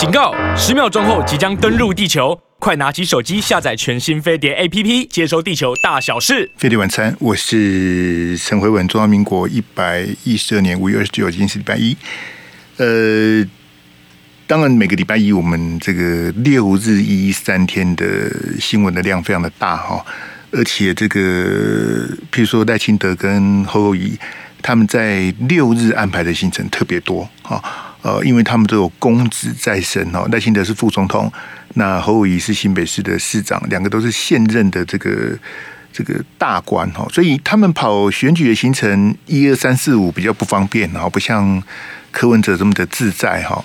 警告！十秒钟后即将登陆地球，快拿起手机下载全新飞碟 APP，接收地球大小事。飞碟晚餐，我是陈回文。中华民国一百一十二年五月二十九，今天是礼拜一。呃，当然每个礼拜一我们这个六日一三天的新闻的量非常的大哈，而且这个譬如说赖清德跟侯友宜。他们在六日安排的行程特别多哈，呃，因为他们都有公职在身哦。赖清德是副总统，那侯友宜是新北市的市长，两个都是现任的这个这个大官哈，所以他们跑选举的行程一二三四五比较不方便，然后不像柯文哲这么的自在哈。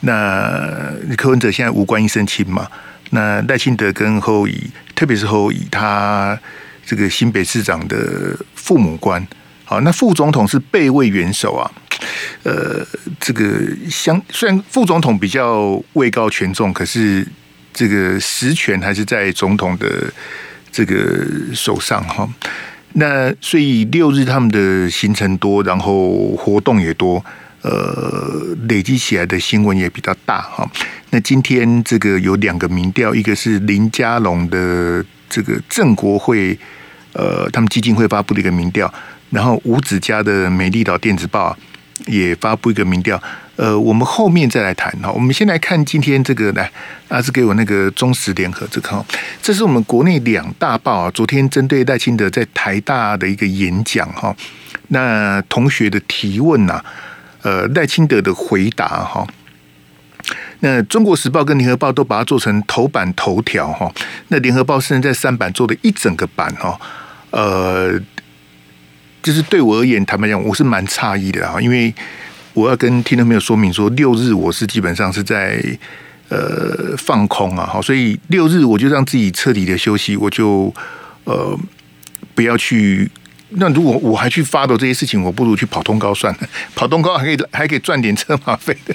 那柯文哲现在无官一身轻嘛，那赖清德跟侯友宜，特别是侯友宜，他这个新北市长的父母官。好，那副总统是备位元首啊，呃，这个相虽然副总统比较位高权重，可是这个实权还是在总统的这个手上哈。那所以六日他们的行程多，然后活动也多，呃，累积起来的新闻也比较大哈。那今天这个有两个民调，一个是林佳龙的这个郑国会，呃，他们基金会发布的一个民调。然后吴子嘉的美丽岛电子报也发布一个民调，呃，我们后面再来谈哈。我们先来看今天这个来，啊，是给我那个中时联合这个哈，这是我们国内两大报啊。昨天针对赖清德在台大的一个演讲哈，那同学的提问呐，呃，赖清德的回答哈，那中国时报跟联合报都把它做成头版头条哈，那联合报甚至在三版做了一整个版哈，呃。就是对我而言，坦白讲，我是蛮诧异的啊，因为我要跟听众朋友说明说，六日我是基本上是在呃放空啊，好，所以六日我就让自己彻底的休息，我就呃不要去。那如果我还去发的这些事情，我不如去跑通告算了，跑通告还可以还可以赚点车马费的。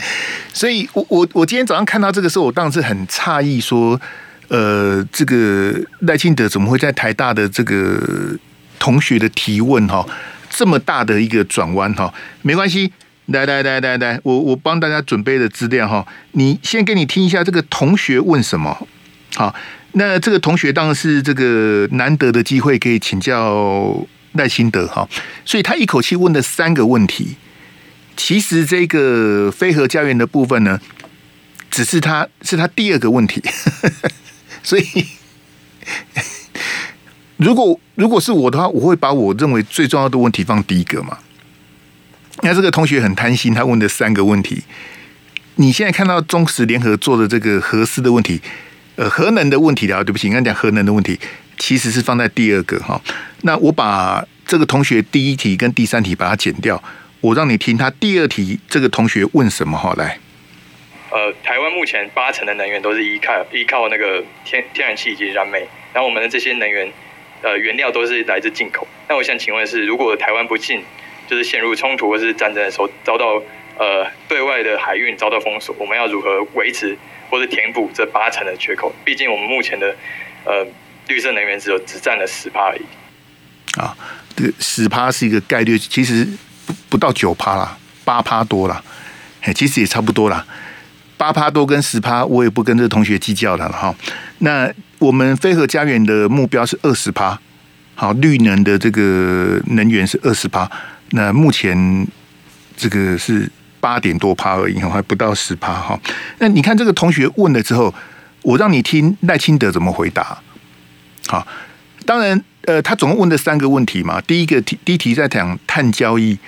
所以我我我今天早上看到这个时候，我当时很诧异，说呃，这个赖清德怎么会在台大的这个。同学的提问哈，这么大的一个转弯哈，没关系，来来来来来，我我帮大家准备的资料哈，你先给你听一下这个同学问什么。好，那这个同学当然是这个难得的机会可以请教赖清德哈，所以他一口气问了三个问题。其实这个飞核家园的部分呢，只是他是他第二个问题，所以。如果如果是我的话，我会把我认为最重要的问题放第一个嘛。那这个同学很贪心，他问的三个问题，你现在看到中石联合做的这个核四的问题，呃，核能的问题的啊，对不起，刚才讲核能的问题，其实是放在第二个哈。那我把这个同学第一题跟第三题把它剪掉，我让你听他第二题这个同学问什么哈，来。呃，台湾目前八成的能源都是依靠依靠那个天天然气以及燃煤，然后我们的这些能源。呃，原料都是来自进口。那我想请问是，如果台湾不进，就是陷入冲突或是战争的时候，遭到呃对外的海运遭到封锁，我们要如何维持或是填补这八成的缺口？毕竟我们目前的呃绿色能源只有只占了十趴而已。啊，这个十趴是一个概率，其实不不到九趴啦，八趴多啦，哎，其实也差不多啦。八趴多跟十趴，我也不跟这同学计较了哈。那我们飞鹤家园的目标是二十趴，好，绿能的这个能源是二十趴。那目前这个是八点多趴而已，还不到十趴哈。那你看这个同学问了之后，我让你听赖清德怎么回答。好，当然，呃，他总共问的三个问题嘛。第一个题，第一题在讲碳交易，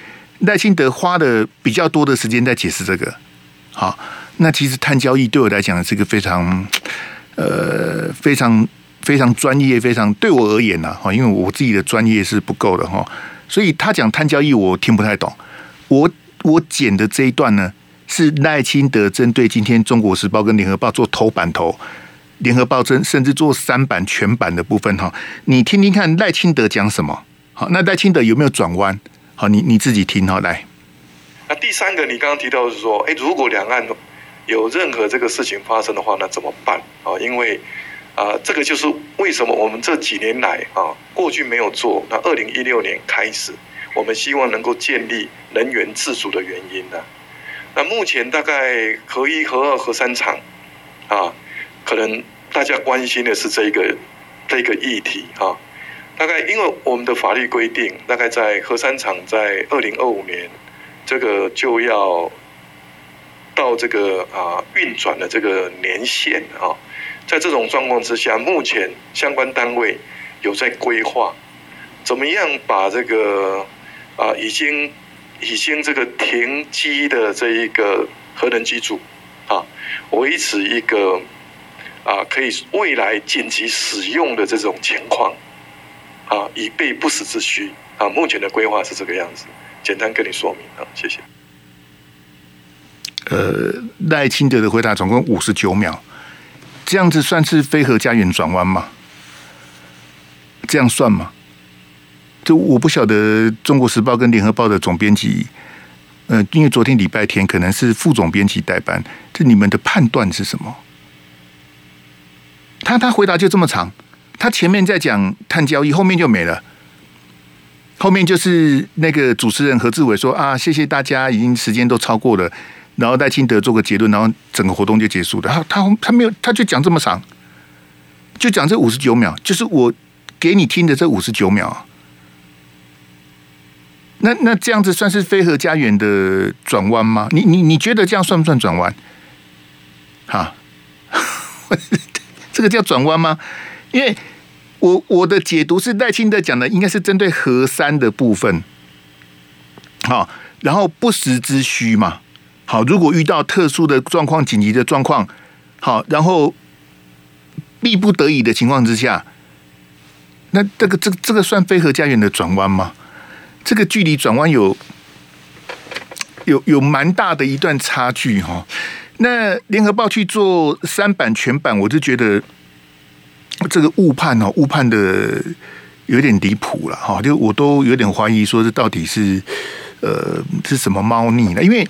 赖清德花的比较多的时间在解释这个。好。那其实碳交易对我来讲是一个非常，呃，非常非常专业，非常对我而言呢，哈，因为我自己的专业是不够的哈，所以他讲碳交易我听不太懂。我我剪的这一段呢，是赖清德针对今天《中国时报》跟《联合报》做头版头，《联合报》真甚至做三版全版的部分哈，你听听看赖清德讲什么？好，那赖清德有没有转弯？好，你你自己听哈，来。那第三个，你刚刚提到是说，哎，如果两岸有任何这个事情发生的话，那怎么办啊？因为啊，这个就是为什么我们这几年来啊，过去没有做，那二零一六年开始，我们希望能够建立能源自主的原因呢？那目前大概核一、核二、核三厂啊，可能大家关心的是这个这个议题啊。大概因为我们的法律规定，大概在核三厂在二零二五年，这个就要到这个啊运转的这个年限啊。在这种状况之下，目前相关单位有在规划，怎么样把这个啊已经已经这个停机的这一个核能机组啊，维持一个啊可以未来紧急使用的这种情况。啊，以备不时之需啊！目前的规划是这个样子，简单跟你说明啊，谢谢。呃，赖清德的回答总共五十九秒，这样子算是非核家园转弯吗？这样算吗？就我不晓得《中国时报》跟《联合报》的总编辑，呃，因为昨天礼拜天可能是副总编辑代班，这你们的判断是什么？他他回答就这么长。他前面在讲碳交易，后面就没了。后面就是那个主持人何志伟说啊，谢谢大家，已经时间都超过了，然后赖清德做个结论，然后整个活动就结束了。他他他没有，他就讲这么长，就讲这五十九秒，就是我给你听的这五十九秒。那那这样子算是非核家园的转弯吗？你你你觉得这样算不算转弯？哈，这个叫转弯吗？因为我我的解读是赖清德讲的，应该是针对核三的部分，好，然后不时之需嘛，好，如果遇到特殊的状况、紧急的状况，好，然后逼不得已的情况之下，那这个这个这个算飞核家园的转弯吗？这个距离转弯有有有蛮大的一段差距哈。那联合报去做三版全版，我就觉得。这个误判哦，误判的有点离谱了哈，就我都有点怀疑说这到底是呃是什么猫腻呢？因为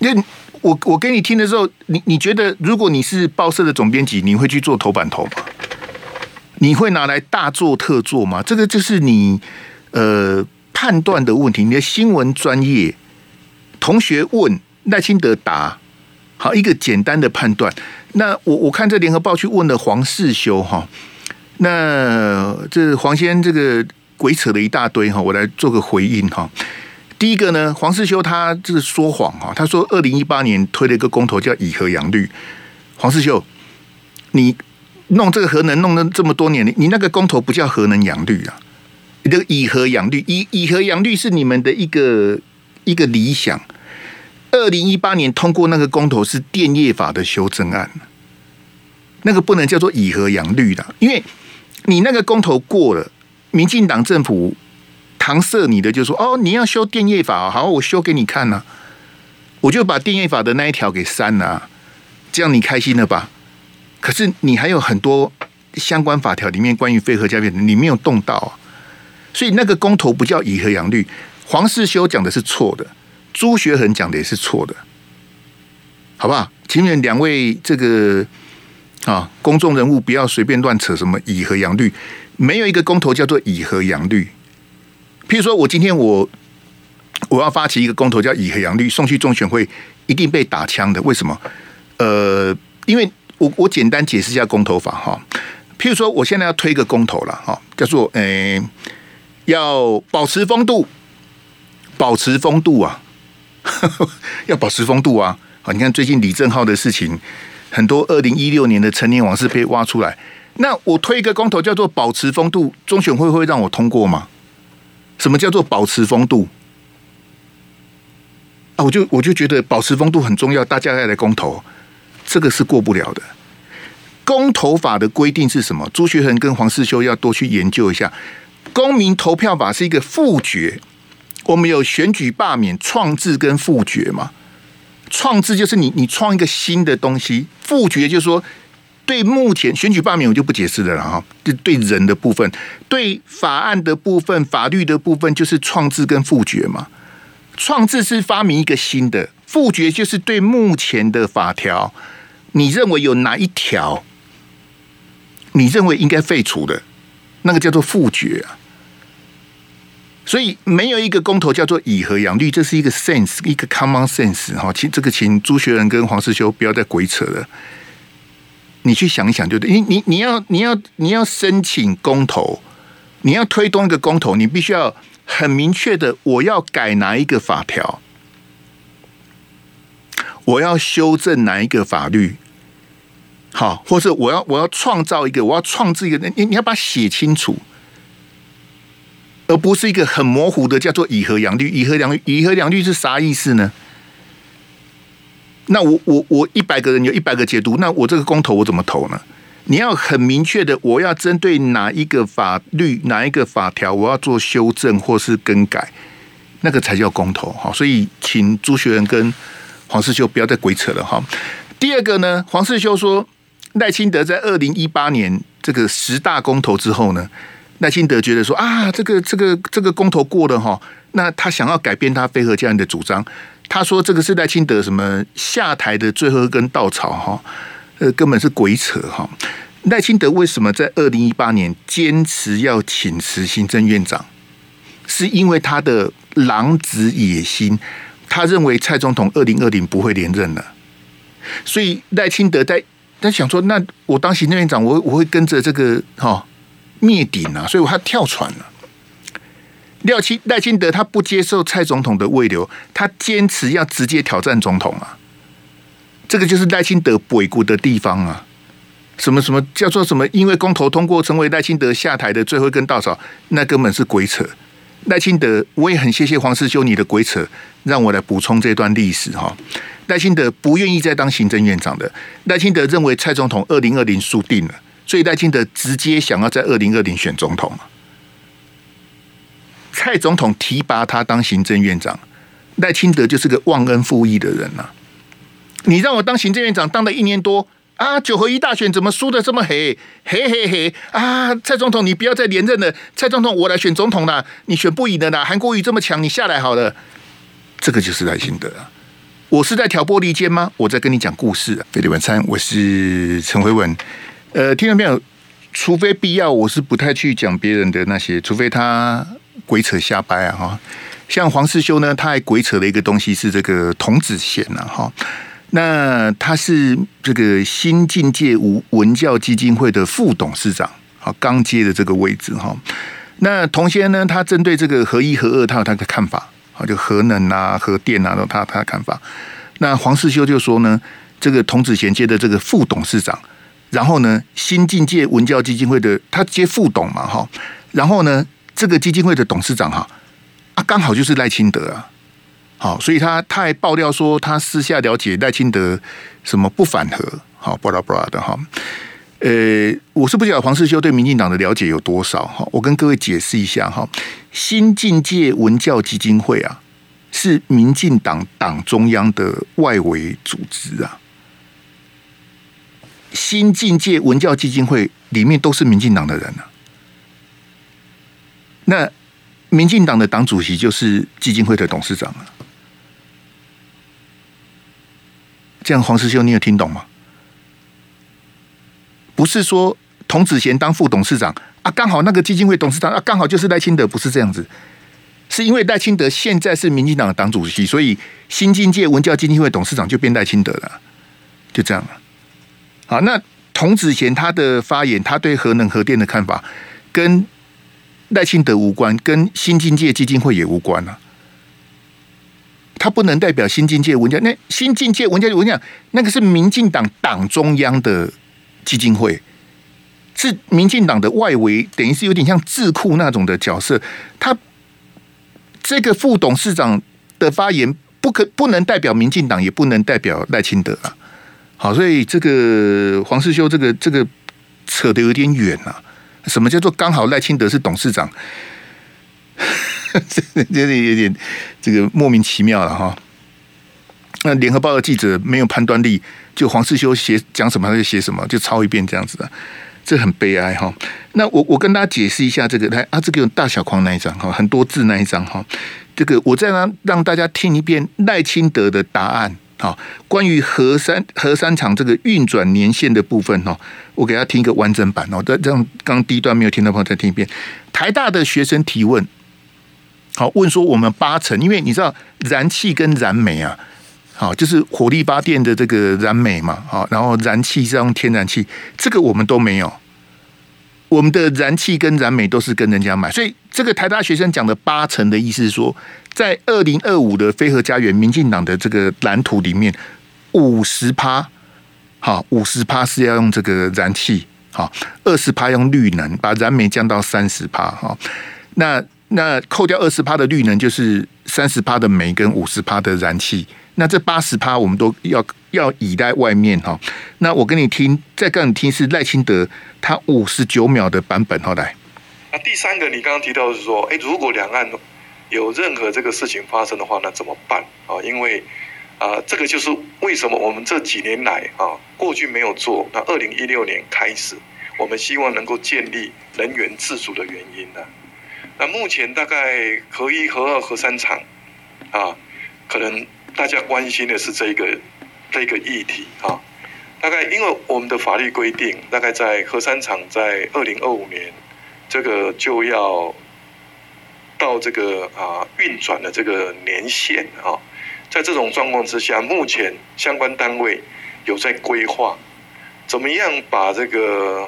那我我给你听的时候，你你觉得如果你是报社的总编辑，你会去做头版头吗？你会拿来大做特做吗？这个就是你呃判断的问题。你的新闻专业同学问赖清德答，好一个简单的判断。那我我看这联合报去问了黄世修哈，那这黄先这个鬼扯了一大堆哈，我来做个回应哈。第一个呢，黄世修他这是说谎哈，他说二零一八年推了一个公投叫以核养绿。黄世修，你弄这个核能弄了这么多年，你你那个公投不叫核能养绿啊？你这个以核养绿，以以核养绿是你们的一个一个理想。二零一八年通过那个公投是电业法的修正案，那个不能叫做以核养绿的，因为你那个公投过了，民进党政府搪塞你的就说哦，你要修电业法，好，我修给你看呐，我就把电业法的那一条给删了，这样你开心了吧？可是你还有很多相关法条里面关于非核家园，你没有动到，所以那个公投不叫以和养绿，黄世修讲的是错的。朱学恒讲的也是错的，好不好？请你们两位这个啊公众人物不要随便乱扯什么以和养绿，没有一个公投叫做以和养绿。譬如说我今天我我要发起一个公投叫以核养绿，送去中选会一定被打枪的。为什么？呃，因为我我简单解释一下公投法哈。譬如说我现在要推一个公投了哈，叫做诶、呃、要保持风度，保持风度啊。要保持风度啊！好，你看最近李正浩的事情，很多二零一六年的陈年往事被挖出来。那我推一个公投叫做保持风度，中选会会让我通过吗？什么叫做保持风度？啊，我就我就觉得保持风度很重要，大家要来公投，这个是过不了的。公投法的规定是什么？朱学恒跟黄世修要多去研究一下。公民投票法是一个复决。我们有选举罢免、创制跟复决嘛？创制就是你你创一个新的东西，复决就是说对目前选举罢免我就不解释了哈。对对人的部分，对法案的部分、法律的部分就是创制跟复决嘛。创制是发明一个新的，复决就是对目前的法条，你认为有哪一条你认为应该废除的，那个叫做复决啊。所以没有一个公投叫做以和养绿，这是一个 sense，一个 common sense 哈。请这个请朱学仁跟黄世修不要再鬼扯了。你去想一想就对，你你你要你要你要申请公投，你要推动一个公投，你必须要很明确的，我要改哪一个法条，我要修正哪一个法律，好，或者我要我要创造一个，我要创制一个，你你要把它写清楚，而不是一个很模糊的叫做以和养律，以和养律，以和养律是啥意思呢？那我我我一百个人有一百个解读，那我这个公投我怎么投呢？你要很明确的，我要针对哪一个法律、哪一个法条，我要做修正或是更改，那个才叫公投哈。所以，请朱学仁跟黄世修不要再鬼扯了哈。第二个呢，黄世修说赖清德在二零一八年这个十大公投之后呢，赖清德觉得说啊，这个这个这个公投过了哈，那他想要改变他非核家人的主张。他说：“这个是赖清德什么下台的最后一根稻草哈，呃，根本是鬼扯哈。赖清德为什么在二零一八年坚持要请辞行政院长？是因为他的狼子野心，他认为蔡总统二零二零不会连任了，所以赖清德在他想说，那我当行政院长，我我会跟着这个哈灭顶啊，所以我他跳船了。”廖清赖清德他不接受蔡总统的慰留，他坚持要直接挑战总统啊！这个就是赖清德鬼谷的地方啊！什么什么叫做什么？因为公投通过成为赖清德下台的最后一根稻草，那根本是鬼扯！赖清德，我也很谢谢黄世修你的鬼扯，让我来补充这段历史哈。赖清德不愿意再当行政院长的，赖清德认为蔡总统二零二零输定了，所以赖清德直接想要在二零二零选总统。蔡总统提拔他当行政院长，赖清德就是个忘恩负义的人呐、啊！你让我当行政院长当了一年多啊，九合一大选怎么输的这么黑？嘿嘿嘿啊！蔡总统你不要再连任了，蔡总统我来选总统啦，你选不赢的啦，韩国瑜这么强，你下来好了。这个就是赖清德啊！我是在挑拨离间吗？我在跟你讲故事啊！飞碟晚餐，我是陈慧文。呃，听到没有？除非必要，我是不太去讲别人的那些，除非他。鬼扯瞎掰啊！哈，像黄世修呢，他还鬼扯了一个东西，是这个童子贤呐，哈。那他是这个新境界文文教基金会的副董事长，好，刚接的这个位置哈。那童贤呢，他针对这个核一核二，他有他的看法，好，就核能啊、核电啊，都他他的看法。那黄世修就说呢，这个童子贤接的这个副董事长，然后呢，新境界文教基金会的他接副董嘛，哈，然后呢。这个基金会的董事长哈啊，刚好就是赖清德啊，好，所以他他还爆料说，他私下了解赖清德什么不反核，好，巴拉巴拉的哈。呃，我是不晓得黄世修对民进党的了解有多少哈，我跟各位解释一下哈。新境界文教基金会啊，是民进党党中央的外围组织啊。新境界文教基金会里面都是民进党的人啊。那民进党的党主席就是基金会的董事长了，这样黄世修你有听懂吗？不是说童子贤当副董事长啊，刚好那个基金会董事长啊，刚好就是赖清德，不是这样子，是因为赖清德现在是民进党的党主席，所以新经界文教基金会董事长就变赖清德了，就这样了。好，那童子贤他的发言，他对核能核电的看法跟。赖清德无关，跟新境界基金会也无关啊。他不能代表新境界文家。那新境界文家，我讲那个是民进党党中央的基金会，是民进党的外围，等于是有点像智库那种的角色。他这个副董事长的发言，不可不能代表民进党，也不能代表赖清德啊。好，所以这个黄世修，这个这个扯得有点远啊。什么叫做刚好赖清德是董事长？这有点有点这个莫名其妙了哈。那联合报的记者没有判断力，就黄世修写讲什么他就写什么，就抄一遍这样子的，这很悲哀哈。那我我跟大家解释一下这个，来啊，这个有大小框那一张哈，很多字那一张哈。这个我再让让大家听一遍赖清德的答案。好，关于核三核三厂这个运转年限的部分哦，我给他听一个完整版哦。这这样刚第一段没有听到朋友再听一遍。台大的学生提问，好问说我们八成，因为你知道燃气跟燃煤啊，好就是火力发电的这个燃煤嘛，好，然后燃气是用天然气，这个我们都没有。我们的燃气跟燃煤都是跟人家买，所以这个台大学生讲的八成的意思是说，在二零二五的飞核家园，民进党的这个蓝图里面，五十趴，好，五十趴是要用这个燃气，好，二十趴用绿能，把燃煤降到三十趴，哈，那那扣掉二十趴的绿能，就是三十趴的煤跟五十趴的燃气。那这八十趴我们都要要倚在外面哈。那我跟你听，再跟你听是赖清德他五十九秒的版本后来。那第三个，你刚刚提到是说，哎，如果两岸有任何这个事情发生的话，那怎么办啊？因为啊，这个就是为什么我们这几年来啊，过去没有做，那二零一六年开始，我们希望能够建立能源自主的原因呢。那目前大概核一、核二、核三厂啊，可能。大家关心的是这个这个议题啊，大概因为我们的法律规定，大概在核三厂在二零二五年，这个就要到这个啊运转的这个年限啊，在这种状况之下，目前相关单位有在规划，怎么样把这个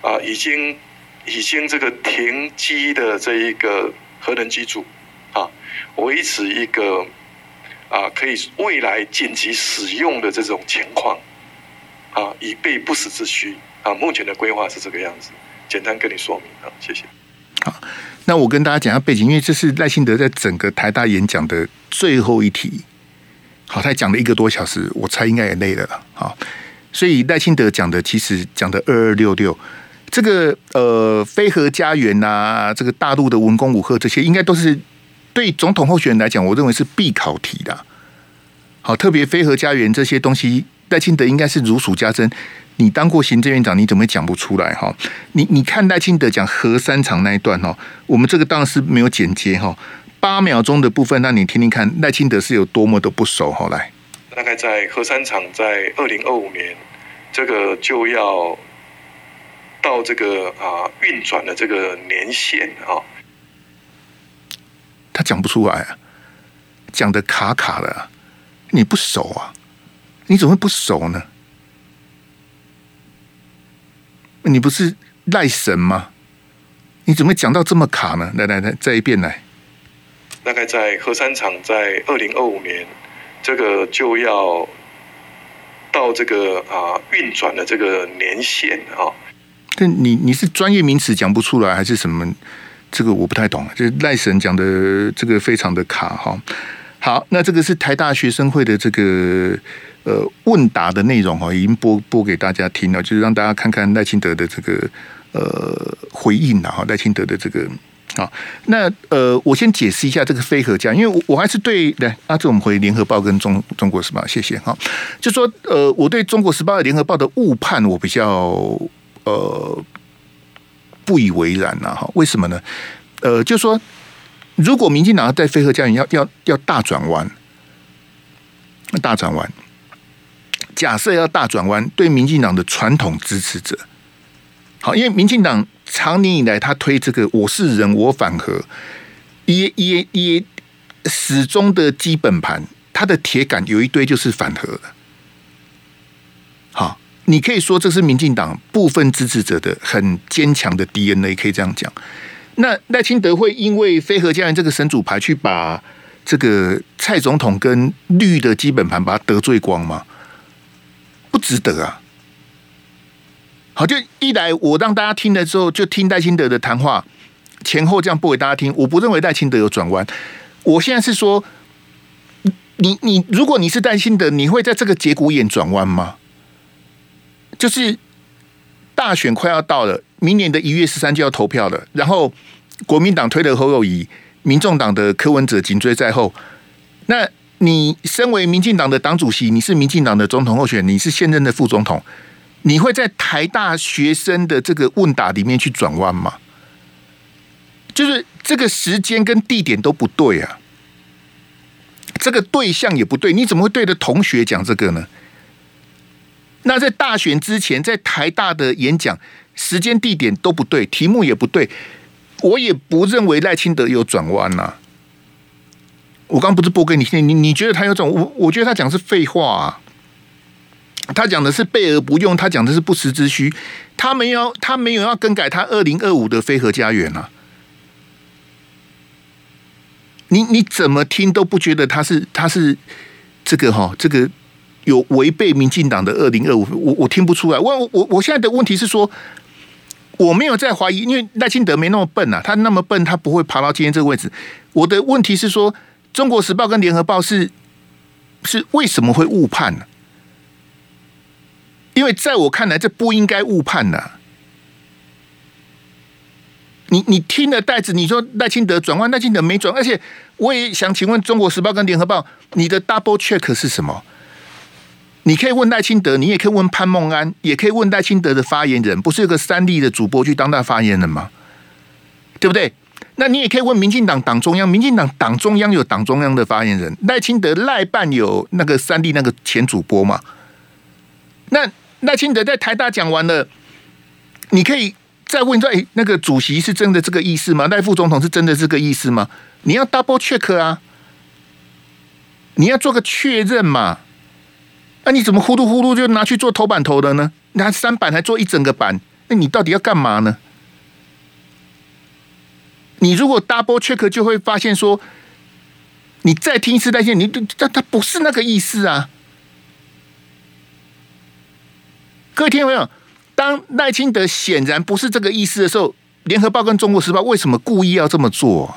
啊已经已经这个停机的这一个核能机组啊，维持一个。啊，可以未来紧急使用的这种情况，啊，以备不时之需啊。目前的规划是这个样子，简单跟你说明啊，谢谢。好，那我跟大家讲一下背景，因为这是赖清德在整个台大演讲的最后一题。好，他讲了一个多小时，我猜应该也累了了。好，所以赖清德讲的其实讲的二二六六，这个呃，飞核家园呐、啊，这个大陆的文工武吓这些，应该都是。对总统候选人来讲，我认为是必考题的。好，特别飞核家园这些东西，赖清德应该是如数家珍。你当过行政院长，你怎么讲不出来？哈，你你看赖清德讲核三厂那一段哈，我们这个当然是没有剪接哈，八秒钟的部分，那你听听看赖清德是有多么的不熟。后来，大概在核三厂在二零二五年，这个就要到这个啊运转的这个年限啊。他讲不出来啊，讲的卡卡的啊，你不熟啊？你怎么会不熟呢？你不是赖神吗？你怎么会讲到这么卡呢？来来来，再一遍来。大概在核三厂在二零二五年，这个就要到这个啊运转的这个年限啊。但你你是专业名词讲不出来，还是什么？这个我不太懂，就是赖神讲的这个非常的卡哈。好，那这个是台大学生会的这个呃问答的内容哈，已经播播给大家听了，就是让大家看看赖清德的这个呃回应了哈。赖清德的这个好，那呃我先解释一下这个非核家，因为我我还是对来啊，这我们回联合报跟中中国时报，谢谢哈。就说呃我对中国时报、联合报的误判，我比较呃。不以为然呐，哈，为什么呢？呃，就说如果民进党要在飞鹤家园要要要大转弯，大转弯，假设要大转弯，对民进党的传统支持者，好，因为民进党长年以来他推这个“我是人，我反核”，也也也始终的基本盘，他的铁杆有一堆就是反核的，好。你可以说这是民进党部分支持者的很坚强的 DNA，可以这样讲。那赖清德会因为非核家园这个神主牌去把这个蔡总统跟绿的基本盘把他得罪光吗？不值得啊！好，就一来我让大家听了之后，就听戴清德的谈话前后这样播给大家听。我不认为戴清德有转弯。我现在是说，你你如果你是戴清德，你会在这个节骨眼转弯吗？就是大选快要到了，明年的一月十三就要投票了。然后国民党推了侯友宜，民众党的柯文哲紧追在后。那你身为民进党的党主席，你是民进党的总统候选，你是现任的副总统，你会在台大学生的这个问答里面去转弯吗？就是这个时间跟地点都不对啊，这个对象也不对，你怎么会对着同学讲这个呢？那在大选之前，在台大的演讲时间地点都不对，题目也不对，我也不认为赖清德有转弯呐。我刚不是播给你听，你你觉得他有种？我我觉得他讲是废话啊。他讲的是备而不用，他讲的是不时之需。他没有，他没有要更改他二零二五的飞核家园啊。你你怎么听都不觉得他是他是这个哈这个有违背民进党的二零二五，我我听不出来。我我我现在的问题是说，我没有在怀疑，因为赖清德没那么笨啊，他那么笨，他不会爬到今天这个位置。我的问题是说，中国时报跟联合报是是为什么会误判呢？因为在我看来，这不应该误判的。你你听了袋子，你说赖清德转弯，赖清德没转，而且我也想请问《中国时报》跟《联合报》，你的 double check 是什么？你可以问赖清德，你也可以问潘孟安，也可以问赖清德的发言人，不是有个三立的主播去当他发言人吗？对不对？那你也可以问民进党党中央，民进党党中央有党中央的发言人，赖清德赖办有那个三立那个前主播嘛？那赖清德在台大讲完了，你可以再问说：“哎，那个主席是真的这个意思吗？赖副总统是真的这个意思吗？”你要 double check 啊，你要做个确认嘛。那、你怎么呼噜呼噜就拿去做头版头的呢？拿三版还做一整个版，那你到底要干嘛呢？你如果 double check 就会发现说，你再听一次那些，你这他不是那个意思啊。各位听到没有？当赖清德显然不是这个意思的时候，《联合报》跟《中国时报》为什么故意要这么做？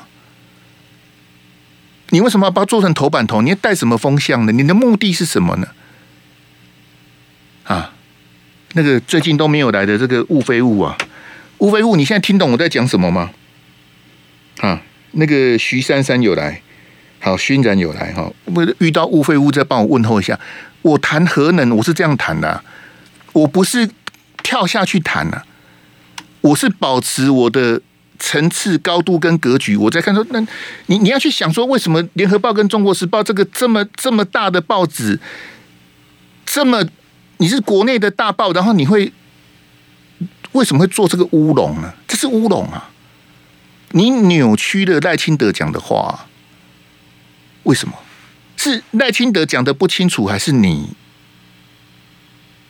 你为什么要把它做成头版头？你要带什么风向呢？你的目的是什么呢？啊，那个最近都没有来的这个雾非雾啊，雾非雾，你现在听懂我在讲什么吗？啊，那个徐珊珊有来，好，熏然有来哈。我遇到雾非雾，再帮我问候一下。我谈核能，我是这样谈的。我不是跳下去谈了，我是保持我的层次高度跟格局。我在看说，那你你要去想说，为什么联合报跟中国时报这个这么这么大的报纸，这么你是国内的大报，然后你会为什么会做这个乌龙呢？这是乌龙啊！你扭曲了赖清德讲的话，为什么？是赖清德讲的不清楚，还是你？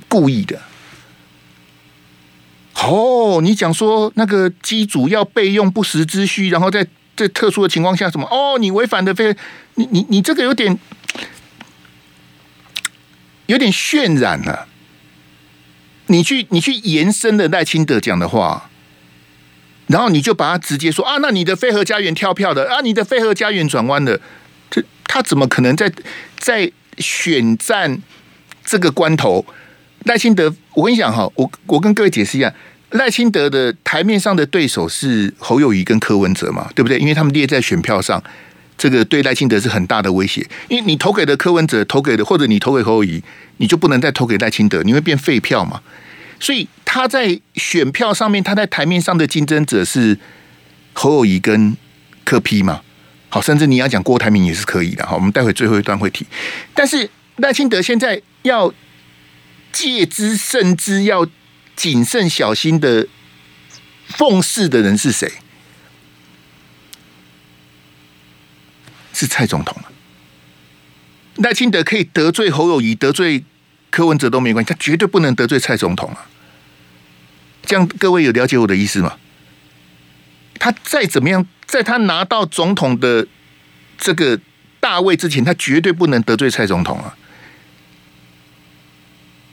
故意的，哦，你讲说那个机组要备用不时之需，然后在在特殊的情况下什么？哦，你违反的非你你你这个有点有点渲染了，你去你去延伸的赖清德讲的话，然后你就把它直接说啊，那你的飞鹤家园跳票的啊，你的飞鹤家园转弯的，这他怎么可能在在选战这个关头？赖清德，我跟你讲哈，我我跟各位解释一下，赖清德的台面上的对手是侯友谊跟柯文哲嘛，对不对？因为他们列在选票上，这个对赖清德是很大的威胁。因为你投给的柯文哲，投给的或者你投给侯友谊，你就不能再投给赖清德，你会变废票嘛。所以他在选票上面，他在台面上的竞争者是侯友宜跟柯 P 嘛。好，甚至你要讲郭台铭也是可以的。好，我们待会最后一段会提。但是赖清德现在要。借之慎之，要谨慎小心的奉事的人是谁？是蔡总统。赖清德可以得罪侯友宜，得罪柯文哲都没关系，他绝对不能得罪蔡总统啊！这样各位有了解我的意思吗？他再怎么样，在他拿到总统的这个大位之前，他绝对不能得罪蔡总统啊！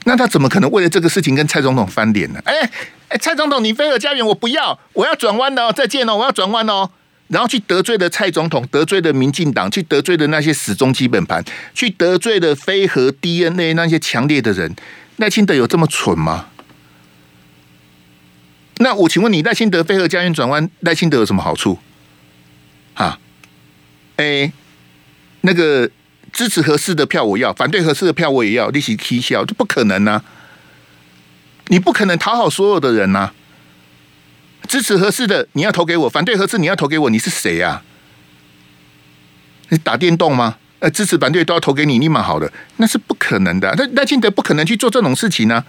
那他怎么可能为了这个事情跟蔡总统翻脸呢？哎哎，蔡总统，你非核家园我不要，我要转弯的哦，再见哦，我要转弯哦，然后去得罪了蔡总统，得罪了民进党，去得罪了那些死忠基本盘，去得罪了非核 DNA 那些强烈的人，赖清德有这么蠢吗？那我请问你，赖清德非核家园转弯，赖清德有什么好处？啊？哎，那个。支持合适的票我要，反对合适的票我也要，利息踢笑，这不可能啊！你不可能讨好所有的人呐、支持合适的你要投给我，反对合适你要投给我，你是谁呀、啊？你打电动吗？呃，支持反对都要投给你，你蛮好的，那是不可能的。那赖清德不可能去做这种事情呢、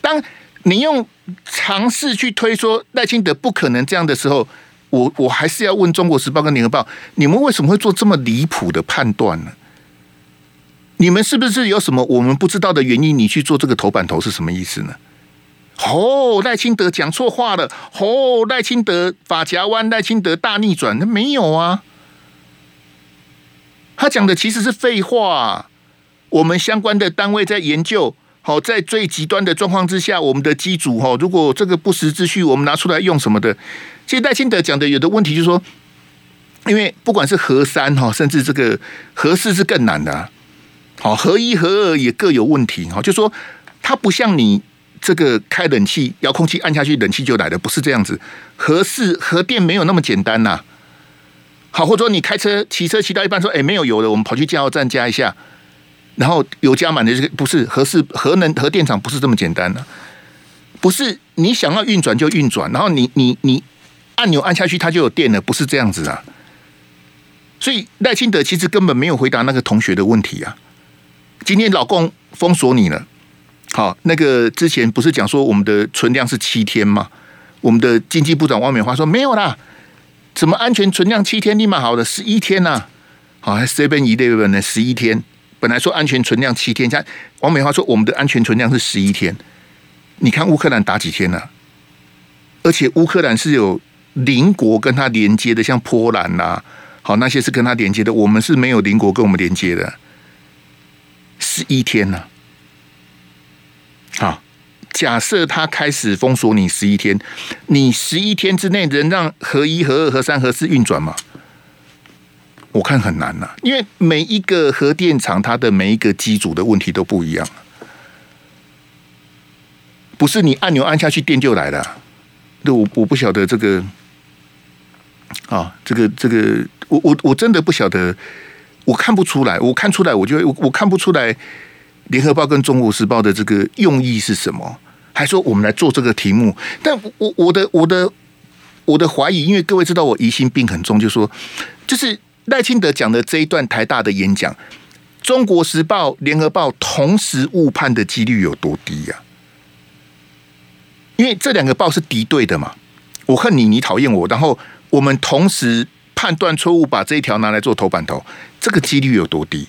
当你用尝试去推说赖清德不可能这样的时候，我我还是要问《中国时报》跟《联合报》，你们为什么会做这么离谱的判断呢？你们是不是有什么我们不知道的原因？你去做这个头版头是什么意思呢？哦，赖清德讲错话了。哦，赖清德法夹弯，赖清德大逆转，那没有啊。他讲的其实是废话。我们相关的单位在研究，好，在最极端的状况之下，我们的机组哈，如果这个不时之需，我们拿出来用什么的。其实赖清德讲的有的问题就是说，因为不管是核三哈，甚至这个核四是更难的啊。好，核一核二也各有问题哈，就说它不像你这个开冷气，遥控器按下去，冷气就来了，不是这样子。核四核电没有那么简单呐。好，或者说你开车骑车骑到一半说，哎，没有油了，我们跑去加油站加一下，然后油加满的这个不是核四核能核电厂不是这么简单的，不是你想要运转就运转，然后你你你按钮按下去它就有电了，不是这样子啊。所以赖清德其实根本没有回答那个同学的问题啊。今天老共封锁你了，好，那个之前不是讲说我们的存量是七天吗？我们的经济部长王美华说没有啦，怎么安全存量七天立马好了十一天呐、好，seven eleven 呢十一天，本来说安全存量七天，加王美华说我们的安全存量是十一天。你看乌克兰打几天了、而且乌克兰是有邻国跟他连接的，像波兰呐、好那些是跟他连接的，我们是没有邻国跟我们连接的。十一天呢、啊？好，假设他开始封锁你十一天，你十一天之内能让核一、核二、核三、核四运转吗？我看很难呐、因为每一个核电厂它的每一个机组的问题都不一样，不是你按钮按下去电就来了。那我我不晓得这个，啊，这个这个，我我我真的不晓得。我看不出来，我看出来，我就我我看不出来，《联合报》跟《中国时报》的这个用意是什么？还说我们来做这个题目，但我我的我的我的怀疑，因为各位知道我疑心病很重，就说就是赖清德讲的这一段台大的演讲，《中国时报》、《联合报》同时误判的几率有多低呀？因为这两个报是敌对的嘛，我恨你，你讨厌我，然后我们同时判断错误，把这一条拿来做头版头。这个几率有多低？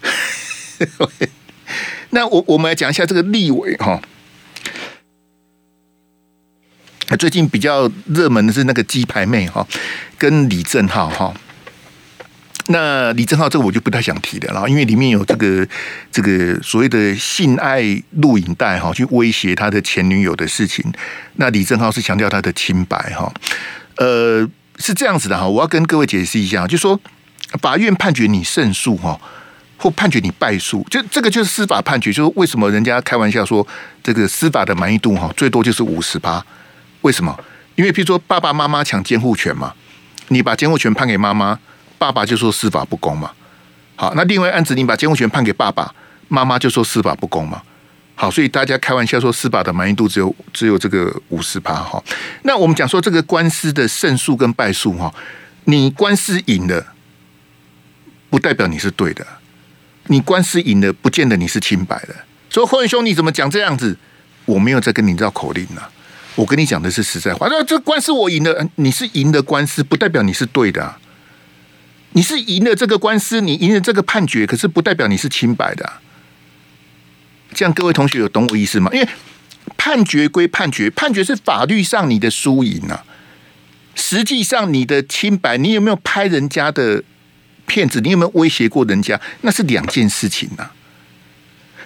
那我我们来讲一下这个立委哈。最近比较热门的是那个鸡排妹哈，跟李正浩哈。那李正浩这个我就不太想提的了，因为里面有这个这个所谓的性爱录影带哈，去威胁他的前女友的事情。那李正浩是强调他的清白哈。呃，是这样子的哈，我要跟各位解释一下，就说。法院判决你胜诉哈，或判决你败诉，就这个就是司法判决。就是为什么人家开玩笑说这个司法的满意度哈，最多就是五十趴？为什么？因为譬如说爸爸妈妈抢监护权嘛，你把监护权判给妈妈，爸爸就说司法不公嘛。好，那另外案子你把监护权判给爸爸，妈妈就说司法不公嘛。好，所以大家开玩笑说司法的满意度只有只有这个五十趴哈。那我们讲说这个官司的胜诉跟败诉哈，你官司赢了。不代表你是对的，你官司赢了，不见得你是清白的。所以霍元兄，你怎么讲这样子？我没有在跟你绕口令啊，我跟你讲的是实在话。那这官司我赢了，你是赢的官司，不代表你是对的。你是赢了这个官司，你赢了这个判决，可是不代表你是清白的。这样各位同学有懂我意思吗？因为判决归判决，判决是法律上你的输赢啊。实际上你的清白，你有没有拍人家的？骗子，你有没有威胁过人家？那是两件事情呐、啊。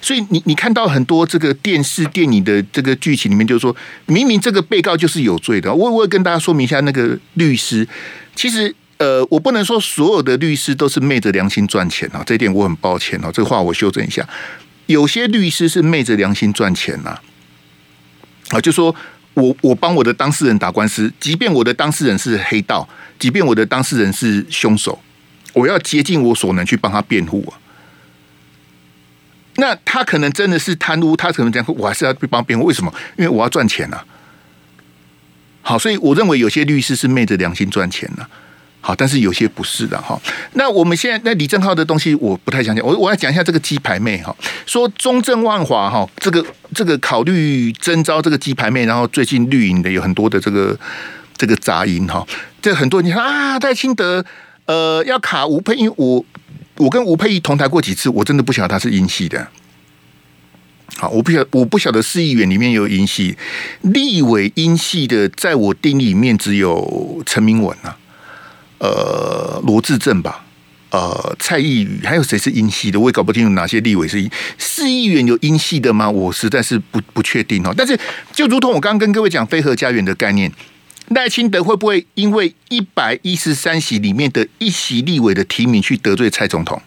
所以你你看到很多这个电视电影的这个剧情里面，就是说明明这个被告就是有罪的。我我也跟大家说明一下，那个律师其实呃，我不能说所有的律师都是昧着良心赚钱啊，这一点我很抱歉啊。这个话我修正一下，有些律师是昧着良心赚钱呐。啊，就说我我帮我的当事人打官司，即便我的当事人是黑道，即便我的当事人是凶手。我要竭尽我所能去帮他辩护啊！那他可能真的是贪污，他可能这样，我还是要去帮辩护。为什么？因为我要赚钱啊！好，所以我认为有些律师是昧着良心赚钱的。好，但是有些不是的哈。那我们现在那李正浩的东西，我不太想讲。我我要讲一下这个鸡排妹哈，说中正万华哈，这个这个考虑征召这个鸡排妹，然后最近绿营的有很多的这个这个杂音哈。这很多人说啊，赖清德呃要卡吴佩，因我我跟吴佩仪同台过几次，我真的不晓得他是英系的。好，我不晓我不晓得市议员里面有英系，立委英系的，在我定义里面只有陈明文啊，呃，罗志正吧。呃，蔡易余还有谁是英系的？我也搞不清楚哪些立委是英。市议员有英系的吗？我实在是不不确定哦。但是，就如同我刚刚跟各位讲飞鹤家园的概念，赖清德会不会因为一百一十三席里面的一席立委的提名去得罪蔡总统，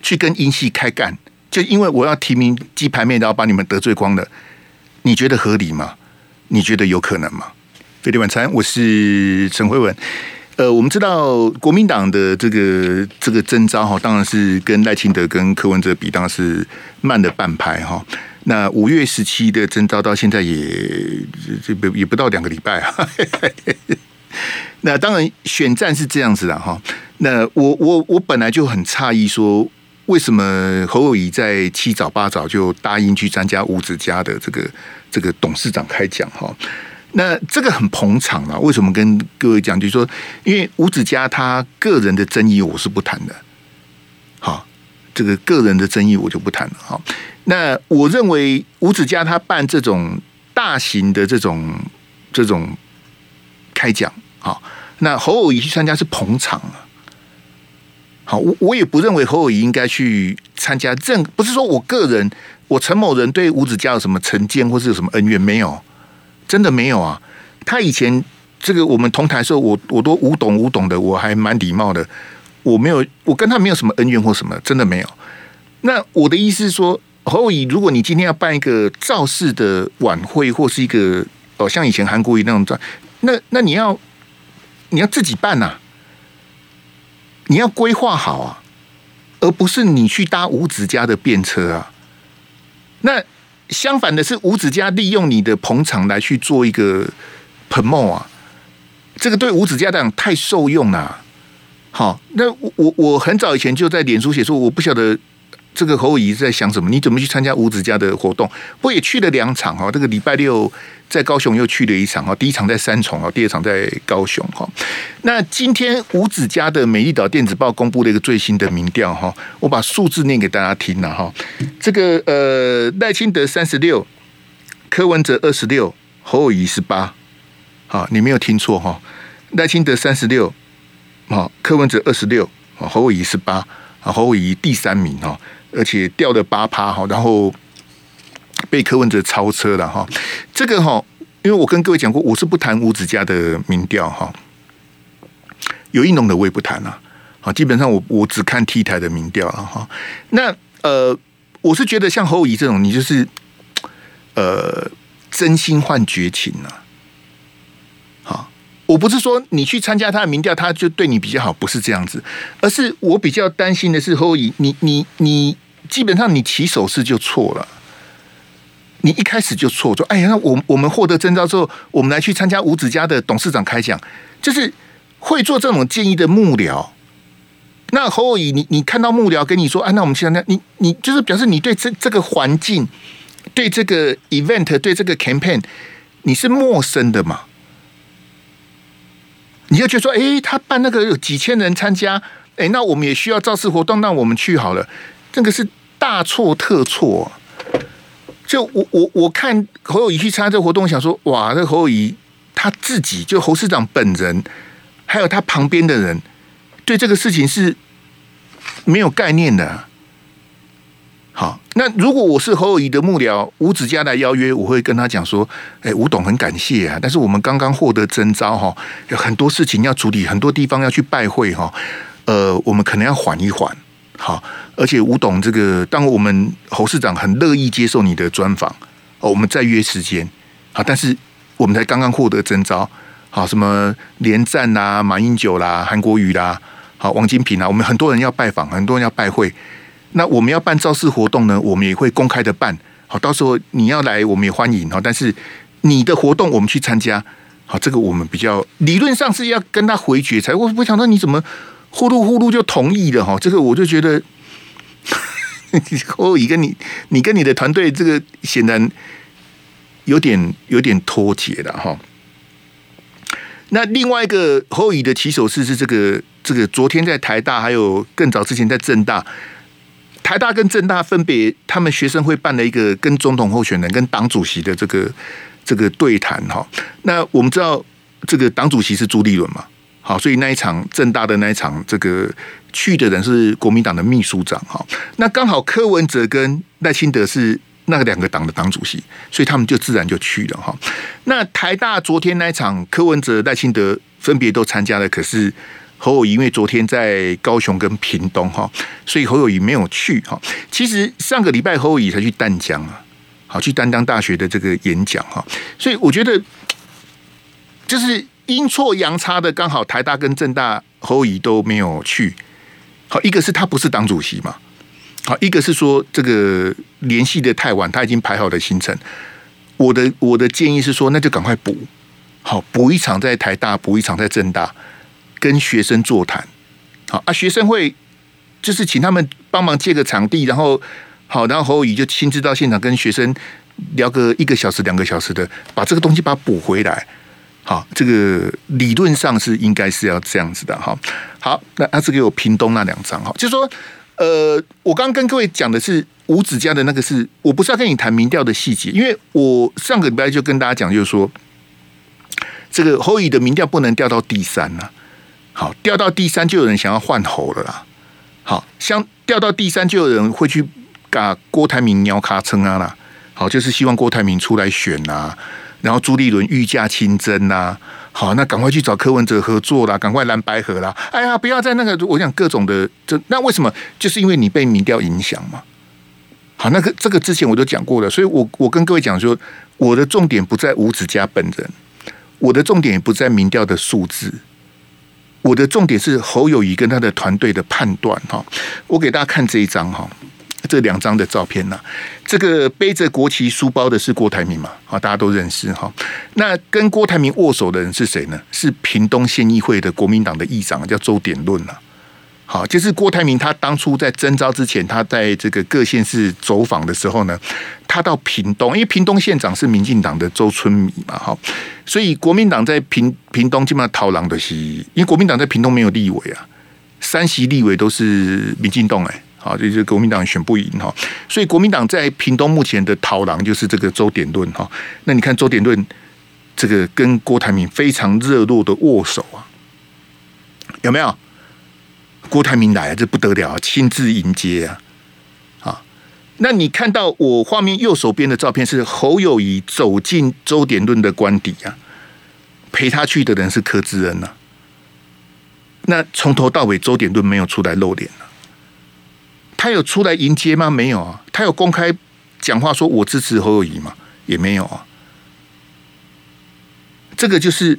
去跟英系开干？就因为我要提名鸡排面，然后把你们得罪光了？你觉得合理吗？你觉得有可能吗？飞碟晚餐，我是陈慧文。呃，我们知道国民党的这个这个征召哈，当然是跟赖清德跟柯文哲比，当然是慢了半拍哈。那五月十七的征召到现在也这不也不到两个礼拜啊。那当然选战是这样子的哈。那我我我本来就很诧异，说为什么侯友宜在七早八早就答应去参加吴子嘉的这个这个董事长开讲哈。那这个很捧场啊！为什么跟各位讲？就是说，因为吴子嘉他个人的争议，我是不谈的。好，这个个人的争议我就不谈了。好，那我认为吴子嘉他办这种大型的这种这种开讲，好，那侯友谊去参加是捧场啊。好，我我也不认为侯友谊应该去参加。这不是说我个人，我陈某人对吴子嘉有什么成见，或是有什么恩怨没有？真的没有啊！他以前这个我们同台的时候，我我都无懂无懂的，我还蛮礼貌的。我没有，我跟他没有什么恩怨或什么，真的没有。那我的意思是说，侯友宜，如果你今天要办一个造势的晚会，或是一个哦，像以前韩国瑜那种造，那那你要你要自己办呐、你要规划好啊，而不是你去搭五子家的便车啊。那。相反的是，五子家利用你的捧场来去做一个 promote 啊，这个对五子嘉来讲太受用了。好，那我我很早以前就在脸书写说，我不晓得。这个侯友宜在想什么？你怎么去参加吴子家的活动？不也去了两场哈。这个礼拜六在高雄又去了一场哈。第一场在三重哈，第二场在高雄哈。那今天吴子家的美丽岛电子报公布了一个最新的民调哈，我把数字念给大家听了哈。这个呃赖清德三十六，柯文哲二十六，侯友宜十八。好，你没有听错哈。赖清德三十六，好，柯文哲二十六，侯友宜十八，侯友宜第三名哈。而且掉了八趴哈，然后被柯文哲超车了哈。这个哈，因为我跟各位讲过，我是不谈吴子嘉的民调哈，有一农的我也不谈了。好，基本上我我只看 T 台的民调了哈。那呃，我是觉得像侯友宜这种，你就是呃真心换绝情啊。好，我不是说你去参加他的民调，他就对你比较好，不是这样子，而是我比较担心的是侯友宜，你你你。基本上你起手式就错了，你一开始就错，说哎呀，那我我们获得征召之后，我们来去参加五子家的董事长开讲，就是会做这种建议的幕僚。那侯友宜，你你看到幕僚跟你说，哎，那我们现在你你就是表示你对这这个环境、对这个 event、对这个 campaign，你是陌生的嘛？你就觉得说，哎，他办那个有几千人参加，哎，那我们也需要造势活动，那我们去好了。这个是大错特错，就我我我看侯友宜去参加这个活动，想说哇，这侯友宜他自己就侯市长本人，还有他旁边的人，对这个事情是没有概念的。好，那如果我是侯友宜的幕僚，吴子嘉来邀约，我会跟他讲说，哎，吴董很感谢啊，但是我们刚刚获得征召哈，有很多事情要处理，很多地方要去拜会哈，呃，我们可能要缓一缓。好，而且吴董这个，当我们侯市长很乐意接受你的专访，哦，我们再约时间。好，但是我们才刚刚获得征召，好，什么连战啦、马英九啦、韩国瑜啦，好，王金平啦，我们很多人要拜访，很多人要拜会。那我们要办造势活动呢，我们也会公开的办。好，到时候你要来，我们也欢迎。好，但是你的活动我们去参加，好，这个我们比较理论上是要跟他回绝才。我我想到你怎么？呼噜呼噜就同意了哈，这个我就觉得，侯友宜跟你，你跟你的团队这个显然有点有点脱节了哈。那另外一个侯乙的起手式是这个这个昨天在台大，还有更早之前在政大，台大跟政大分别他们学生会办了一个跟总统候选人跟党主席的这个这个对谈哈。那我们知道这个党主席是朱立伦嘛，好，所以那一场正大的那一场这个去的人是国民党的秘书长哈。那刚好柯文哲跟赖清德是。那两个党的党主席，所以他们就自然就去了哈。那台大昨天那一场，柯文哲、赖清德分别都参加了，可是侯友宜因为昨天在高雄跟屏东哈，所以侯友宜没有去哈。其实上个礼拜侯友宜才去淡江啊，好去淡江大学的这个演讲哈。所以我觉得就是阴错阳差的，刚好台大跟政大侯乙都没有去。好，一个是他不是党主席嘛。好，一个是说这个联系的太晚，他已经排好的行程。我的我的建议是说，那就赶快补，好补一场在台大，补一场在政大，跟学生座谈。好啊，学生会就是请他们帮忙借个场地，然后好，然后侯乙就亲自到现场跟学生聊个一个小时、两个小时的，把这个东西把它补回来。好，这个理论上是应该是要这样子的。哈，好，那他是给我屏东那两张哈，就说。呃，我刚刚跟各位讲的是五子家的那个是，我不是要跟你谈民调的细节，因为我上个礼拜就跟大家讲，就是说这个侯乙的民调不能掉到第三呐、好，掉到第三就有人想要换侯了啦，好像掉到第三就有人会去把郭台铭鸟卡称啊啦，好，就是希望郭台铭出来选啊，然后朱立伦御驾亲征呐。好，那赶快去找柯文哲合作啦，赶快蓝白合啦！哎呀，不要在那个，我想各种的，这那为什么？就是因为你被民调影响嘛。好，那个这个之前我都讲过了，所以我我跟各位讲说，我的重点不在吴子嘉本人，我的重点也不在民调的数字，我的重点是侯友谊跟他的团队的判断哈。我给大家看这一张哈。这两张的照片呢、啊？这个背着国旗书包的是郭台铭嘛？啊，大家都认识哈。那跟郭台铭握手的人是谁呢？是屏东县议会的国民党的议长，叫周典论呐。好，就是郭台铭他当初在征召之前，他在这个各县市走访的时候呢，他到屏东，因为屏东县长是民进党的周春米嘛，哈，所以国民党在屏屏东基本上讨狼的是，因为国民党在屏东没有立委啊，三席立委都是民进党哎。啊，就是国民党选不赢哈，所以国民党在屏东目前的讨狼就是这个周典论哈。那你看周典论这个跟郭台铭非常热络的握手啊，有没有？郭台铭来啊，这不得了，亲自迎接啊！啊，那你看到我画面右手边的照片是侯友宜走进周典论的官邸啊，陪他去的人是柯志恩呐。那从头到尾周典论没有出来露脸啊。他有出来迎接吗？没有啊。他有公开讲话说我支持侯友谊吗？也没有啊。这个就是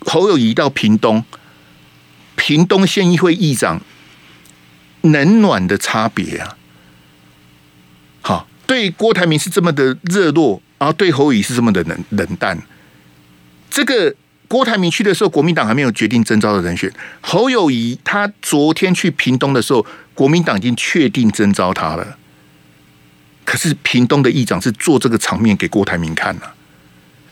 侯友谊到屏东，屏东县议会议长冷暖的差别啊。好，对郭台铭是这么的热络，然后对侯友谊是这么的冷冷淡。这个。郭台铭去的时候，国民党还没有决定征召的人选。侯友谊他昨天去屏东的时候，国民党已经确定征召他了。可是屏东的议长是做这个场面给郭台铭看呐，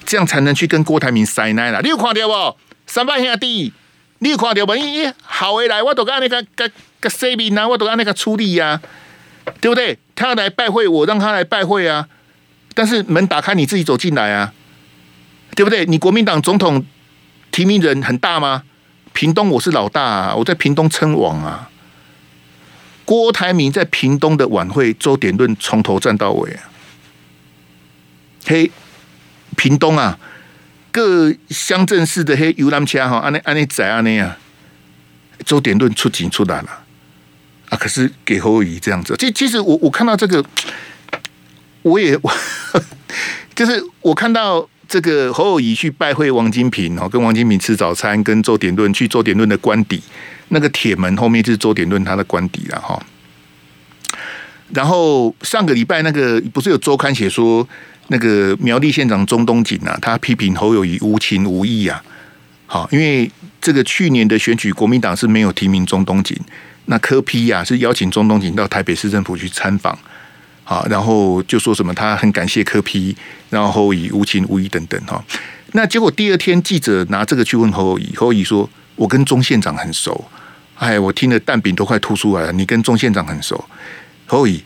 这样才能去跟郭台铭塞奶了。你有看到不？三八兄弟，你有看到不？咦，好回来，我都按那个个个说明啊，我都按那个出力呀，对不对？他要来拜会，我让他来拜会啊。但是门打开，你自己走进来啊，对不对？你国民党总统。提名人很大吗？屏东我是老大啊，我在屏东称王啊。郭台铭在屏东的晚会，周典论从头站到尾啊。嘿，屏东啊，各乡镇市的嘿游览车哈，安尼安尼在安尼啊，周典论出警出来了啊。可是给侯友宜这样子，其其实我我看到这个，我也我 就是我看到。这个侯友宜去拜会王金平哦，跟王金平吃早餐，跟周典论去周典论的官邸，那个铁门后面就是周典论他的官邸了哈。然后上个礼拜那个不是有周刊写说，那个苗栗县长钟东锦啊，他批评侯友谊无情无义啊。好，因为这个去年的选举，国民党是没有提名钟东锦，那柯批呀是邀请钟东锦到台北市政府去参访。啊，然后就说什么他很感谢柯批然后以无情无义等等哈。那结果第二天记者拿这个去问侯友谊，侯友宜说：“我跟钟县长很熟。”哎，我听了蛋饼都快吐出来了。你跟钟县长很熟，侯友宜，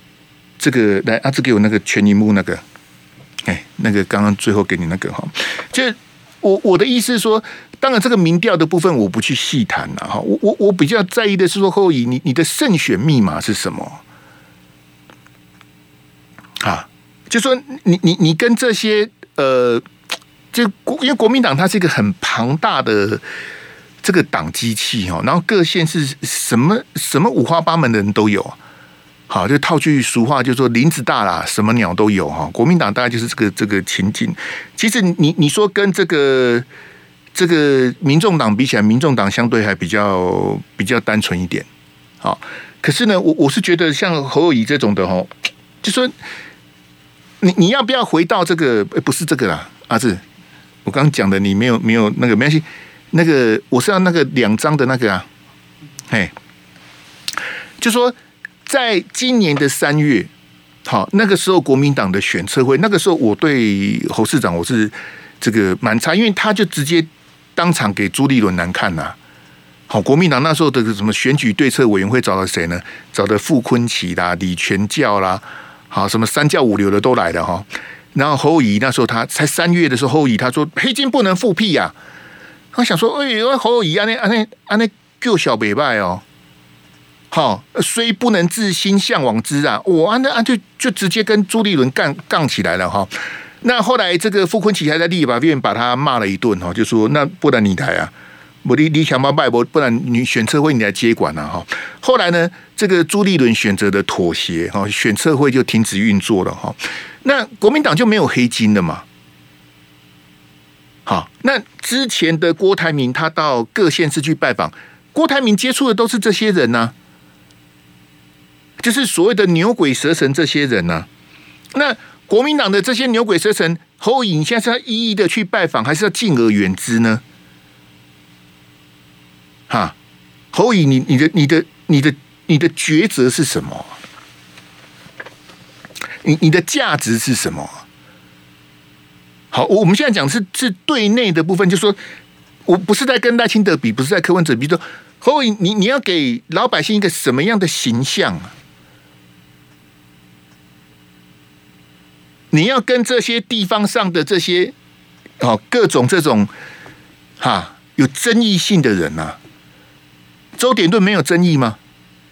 这个来阿志给我那个全银幕那个，哎，那个刚刚最后给你那个哈，就我我的意思是说，当然这个民调的部分我不去细谈了哈，我我我比较在意的是说侯友宜，你你的胜选密码是什么？啊，就说你你你跟这些呃。就因为国民党它是一个很庞大的这个党机器哈，然后各县是什么什么五花八门的人都有，好，就套句俗话，就说林子大啦，什么鸟都有哈。国民党大概就是这个这个情境。其实你你说跟这个这个民众党比起来，民众党相对还比较比较单纯一点。好，可是呢，我我是觉得像侯友谊这种的哦，就说你你要不要回到这个？不是这个啦，阿志。我刚刚讲的，你没有没有那个没关系，那个我是要那个两张的那个啊，嘿，就说在今年的三月，好，那个时候国民党的选测会，那个时候我对侯市长我是这个蛮差，因为他就直接当场给朱立伦难看呐、好，国民党那时候的什么选举对策委员会找了谁呢？找的傅坤奇啦、李全教啦，好，什么三教五流的都来了哈。然后侯乙那时候他才三月的时候，侯乙他说黑金不能复辟呀、啊。他想说，哎呦，侯友宜啊，那啊那啊那救小北拜哦，好，虽不能至心向往之啊，我啊那啊就就直接跟朱立伦杠杠起来了哈。那后来这个傅昆奇还在立法院把他骂了一顿哈，就说那不然你来啊，我你你想办法不不然你选策会你来接管了哈。后来呢，这个朱立伦选择的妥协哈，选策会就停止运作了哈。那国民党就没有黑金了嘛？好，那之前的郭台铭他到各县市去拜访，郭台铭接触的都是这些人呢、就是所谓的牛鬼蛇神这些人呢、那国民党的这些牛鬼蛇神，侯友宜现在是要一一的去拜访，还是要敬而远之呢？哈，侯友宜，你你的你的你的你的抉择是什么？你你的价值是什么？好，我们现在讲是是对内的部分，就是说我不是在跟赖清德比，不是在柯文哲比，说侯伟，你你要给老百姓一个什么样的形象啊？你要跟这些地方上的这些哦各种这种哈有争议性的人啊，周点顿没有争议吗？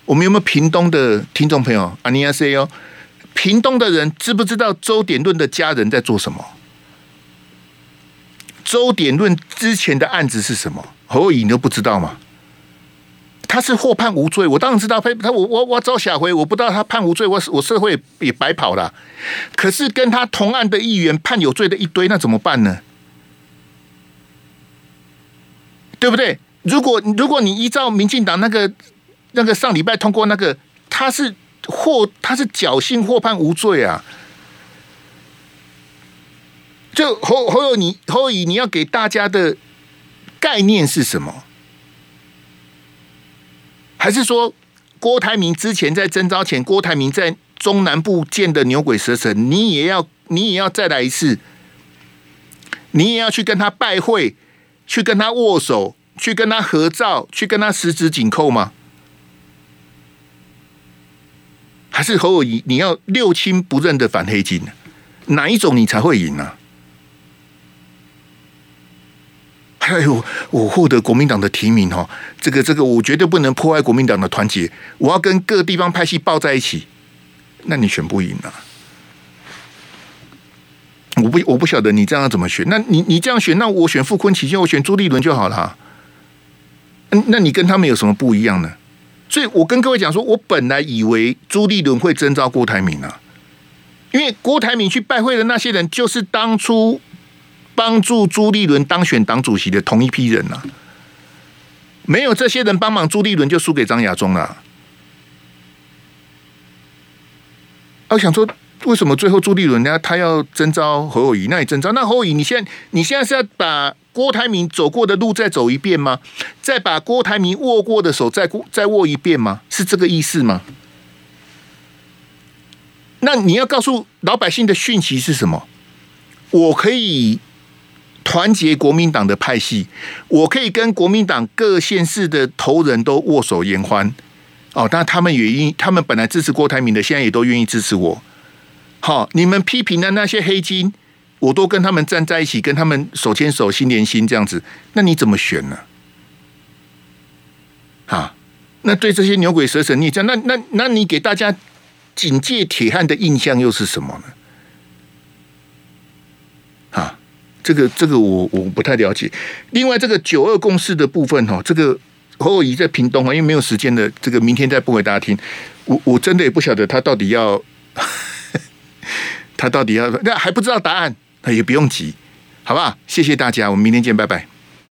我们有没有屏东的听众朋友？阿尼亚 C 哦。屏东的人知不知道周典论的家人在做什么？周典论之前的案子是什么？侯友你都不知道吗？他是获判无罪，我当然知道。他我我我找小回，我不知道他判无罪，我我社会也白跑了。可是跟他同案的议员判有罪的一堆，那怎么办呢？对不对？如果如果你依照民进党那个那个上礼拜通过那个，他是。获他是侥幸获判无罪啊？就侯侯友你侯友宜，你要给大家的概念是什么？还是说郭台铭之前在征召前，郭台铭在中南部见的牛鬼蛇神，你也要你也要再来一次？你也要去跟他拜会，去跟他握手，去跟他合照，去跟他十指紧扣吗？还是侯友宜，你要六亲不认的反黑金，哪一种你才会赢呢、啊？哎呦，我获得国民党的提名哈，这个这个，我绝对不能破坏国民党的团结，我要跟各地方派系抱在一起，那你选不赢啊！我不我不晓得你这样怎么选，那你你这样选，那我选傅崐萁，就我选朱立伦就好了。嗯，那你跟他们有什么不一样呢？所以我跟各位讲说，我本来以为朱立伦会征召郭台铭啊，因为郭台铭去拜会的那些人，就是当初帮助朱立伦当选党主席的同一批人呐。没有这些人帮忙，朱立伦就输给张亚中了。我想说，为什么最后朱立伦呢？他要征召侯友宜，那你征召那侯友宜，你现在你现在是要把？郭台铭走过的路再走一遍吗？再把郭台铭握过的手再再握一遍吗？是这个意思吗？那你要告诉老百姓的讯息是什么？我可以团结国民党的派系，我可以跟国民党各县市的头人都握手言欢。哦，当然他们也愿意，他们本来支持郭台铭的，现在也都愿意支持我。好，你们批评的那些黑金，我都跟他们站在一起，跟他们手牵手、心连心这样子。那你怎么选呢？啊，那对这些牛鬼蛇神逆这样，那那那你给大家警戒铁汉的印象又是什么呢？啊，这个这个我我不太了解。另外，这个九二共识的部分哈，这个。侯友谊在屏东啊，因为没有时间的，这个明天再播给大家听。我我真的也不晓得他到底要，他到底要，那还不知道答案，那也不用急，好不好？谢谢大家，我们明天见，拜拜。